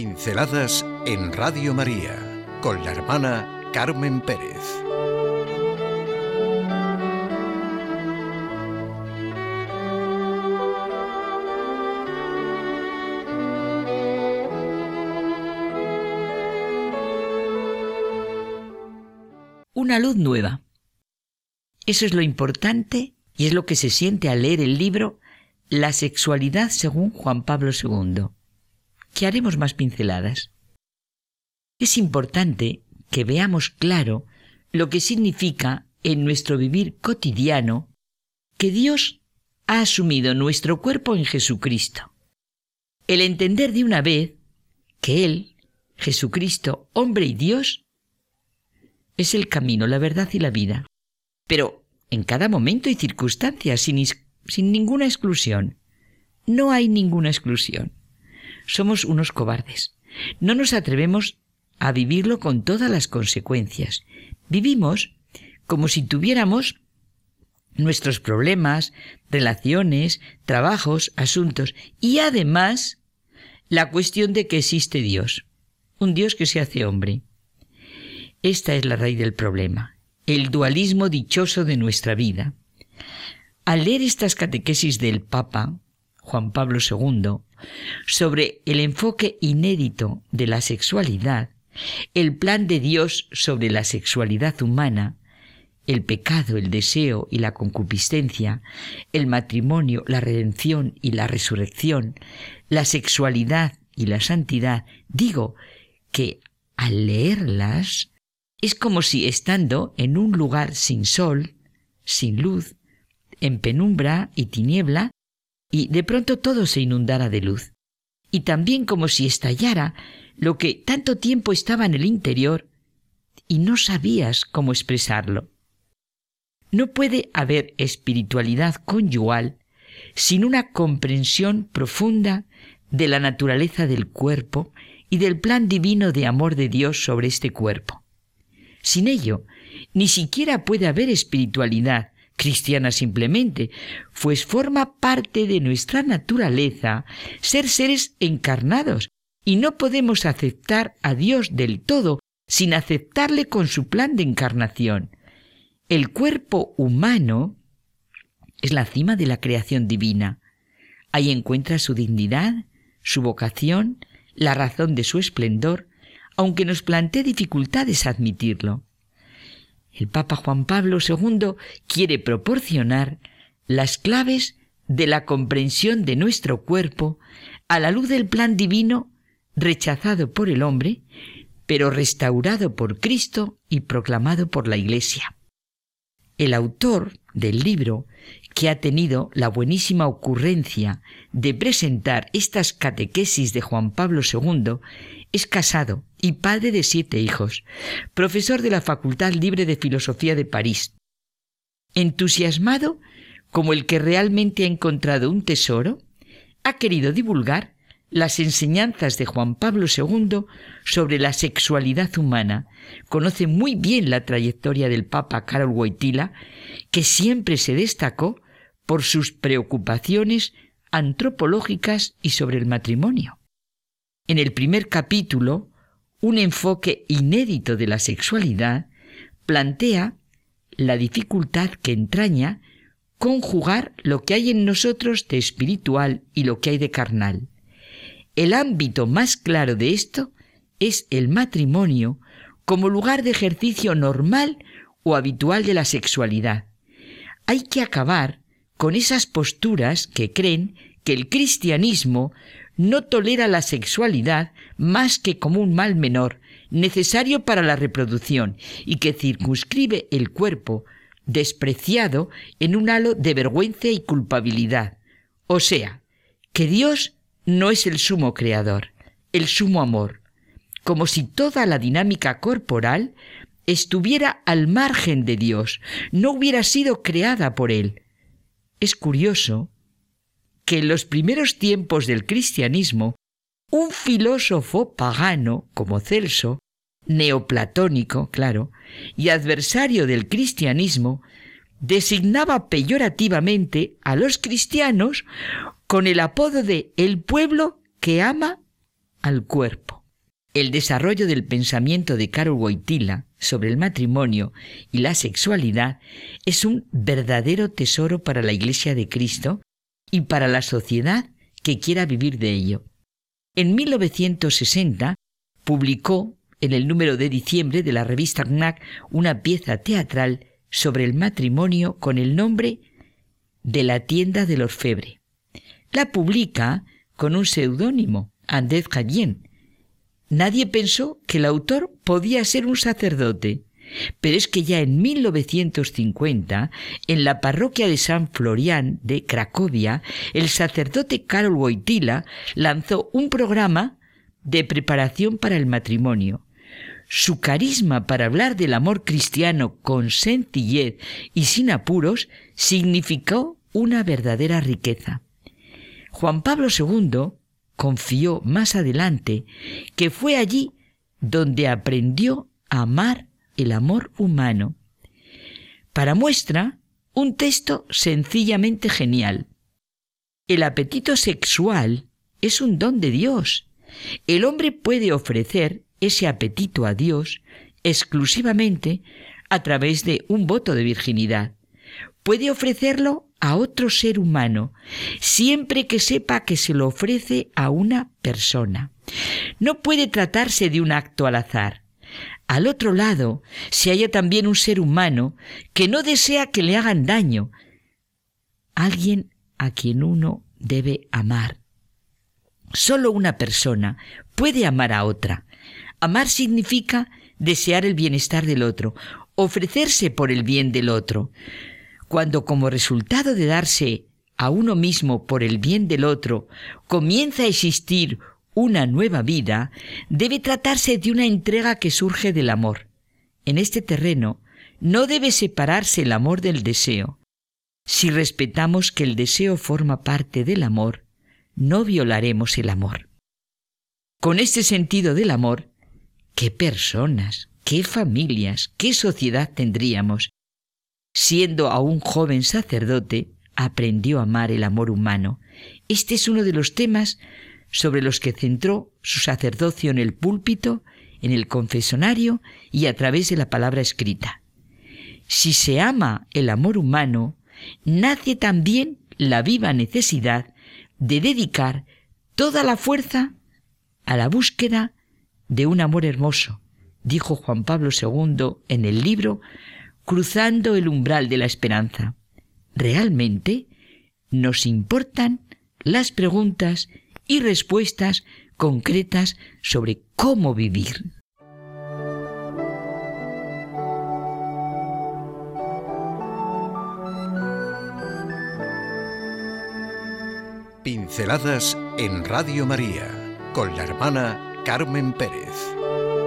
Pinceladas en Radio María con la hermana Carmen Pérez. Una luz nueva. Eso es lo importante y es lo que se siente al leer el libro La sexualidad según Juan Pablo II que haremos más pinceladas. Es importante que veamos claro lo que significa en nuestro vivir cotidiano que Dios ha asumido nuestro cuerpo en Jesucristo. El entender de una vez que Él, Jesucristo, hombre y Dios, es el camino, la verdad y la vida. Pero en cada momento y circunstancia, sin, sin ninguna exclusión. No hay ninguna exclusión somos unos cobardes. No nos atrevemos a vivirlo con todas las consecuencias. Vivimos como si tuviéramos nuestros problemas, relaciones, trabajos, asuntos y además la cuestión de que existe Dios, un Dios que se hace hombre. Esta es la raíz del problema, el dualismo dichoso de nuestra vida. Al leer estas catequesis del Papa, Juan Pablo II, sobre el enfoque inédito de la sexualidad, el plan de Dios sobre la sexualidad humana, el pecado, el deseo y la concupiscencia, el matrimonio, la redención y la resurrección, la sexualidad y la santidad, digo que al leerlas es como si estando en un lugar sin sol, sin luz, en penumbra y tiniebla, y de pronto todo se inundara de luz, y también como si estallara lo que tanto tiempo estaba en el interior y no sabías cómo expresarlo. No puede haber espiritualidad conyugal sin una comprensión profunda de la naturaleza del cuerpo y del plan divino de amor de Dios sobre este cuerpo. Sin ello, ni siquiera puede haber espiritualidad, cristiana simplemente, pues forma parte de nuestra naturaleza ser seres encarnados y no podemos aceptar a Dios del todo sin aceptarle con su plan de encarnación. El cuerpo humano es la cima de la creación divina. Ahí encuentra su dignidad, su vocación, la razón de su esplendor, aunque nos plantee dificultades admitirlo. El Papa Juan Pablo II quiere proporcionar las claves de la comprensión de nuestro cuerpo a la luz del plan divino rechazado por el hombre, pero restaurado por Cristo y proclamado por la Iglesia. El autor del libro, que ha tenido la buenísima ocurrencia de presentar estas catequesis de Juan Pablo II, es casado y padre de siete hijos, profesor de la Facultad Libre de Filosofía de París. Entusiasmado como el que realmente ha encontrado un tesoro, ha querido divulgar las enseñanzas de Juan Pablo II sobre la sexualidad humana. Conoce muy bien la trayectoria del Papa Karol Wojtyla, que siempre se destacó por sus preocupaciones antropológicas y sobre el matrimonio. En el primer capítulo, un enfoque inédito de la sexualidad plantea la dificultad que entraña conjugar lo que hay en nosotros de espiritual y lo que hay de carnal. El ámbito más claro de esto es el matrimonio como lugar de ejercicio normal o habitual de la sexualidad. Hay que acabar con esas posturas que creen que el cristianismo no tolera la sexualidad más que como un mal menor, necesario para la reproducción, y que circunscribe el cuerpo, despreciado, en un halo de vergüenza y culpabilidad. O sea, que Dios no es el sumo creador, el sumo amor, como si toda la dinámica corporal estuviera al margen de Dios, no hubiera sido creada por Él. Es curioso que en los primeros tiempos del cristianismo, un filósofo pagano como Celso, neoplatónico, claro, y adversario del cristianismo, designaba peyorativamente a los cristianos con el apodo de el pueblo que ama al cuerpo. El desarrollo del pensamiento de Carol Wojtyla sobre el matrimonio y la sexualidad es un verdadero tesoro para la Iglesia de Cristo y para la sociedad que quiera vivir de ello. En 1960 publicó en el número de diciembre de la revista Knack una pieza teatral sobre el matrimonio con el nombre de la tienda del orfebre. La publica con un seudónimo, Andrés Gallien. Nadie pensó que el autor podía ser un sacerdote, pero es que ya en 1950, en la parroquia de San Florian de Cracovia, el sacerdote Karol Wojtyla lanzó un programa de preparación para el matrimonio. Su carisma para hablar del amor cristiano con sencillez y sin apuros significó una verdadera riqueza. Juan Pablo II confió más adelante que fue allí donde aprendió a amar el amor humano. Para muestra, un texto sencillamente genial. El apetito sexual es un don de Dios. El hombre puede ofrecer ese apetito a Dios exclusivamente a través de un voto de virginidad. Puede ofrecerlo a otro ser humano, siempre que sepa que se lo ofrece a una persona. No puede tratarse de un acto al azar. Al otro lado se halla también un ser humano que no desea que le hagan daño, alguien a quien uno debe amar. Solo una persona puede amar a otra. Amar significa desear el bienestar del otro, ofrecerse por el bien del otro. Cuando como resultado de darse a uno mismo por el bien del otro comienza a existir una nueva vida, debe tratarse de una entrega que surge del amor. En este terreno no debe separarse el amor del deseo. Si respetamos que el deseo forma parte del amor, no violaremos el amor. Con este sentido del amor, ¿qué personas, qué familias, qué sociedad tendríamos? Siendo aún joven sacerdote, aprendió a amar el amor humano. Este es uno de los temas sobre los que centró su sacerdocio en el púlpito, en el confesonario y a través de la palabra escrita. Si se ama el amor humano, nace también la viva necesidad de dedicar toda la fuerza a la búsqueda de un amor hermoso, dijo Juan Pablo II en el libro Cruzando el umbral de la esperanza. Realmente nos importan las preguntas y respuestas concretas sobre cómo vivir. Pinceladas en Radio María con la hermana Carmen Pérez.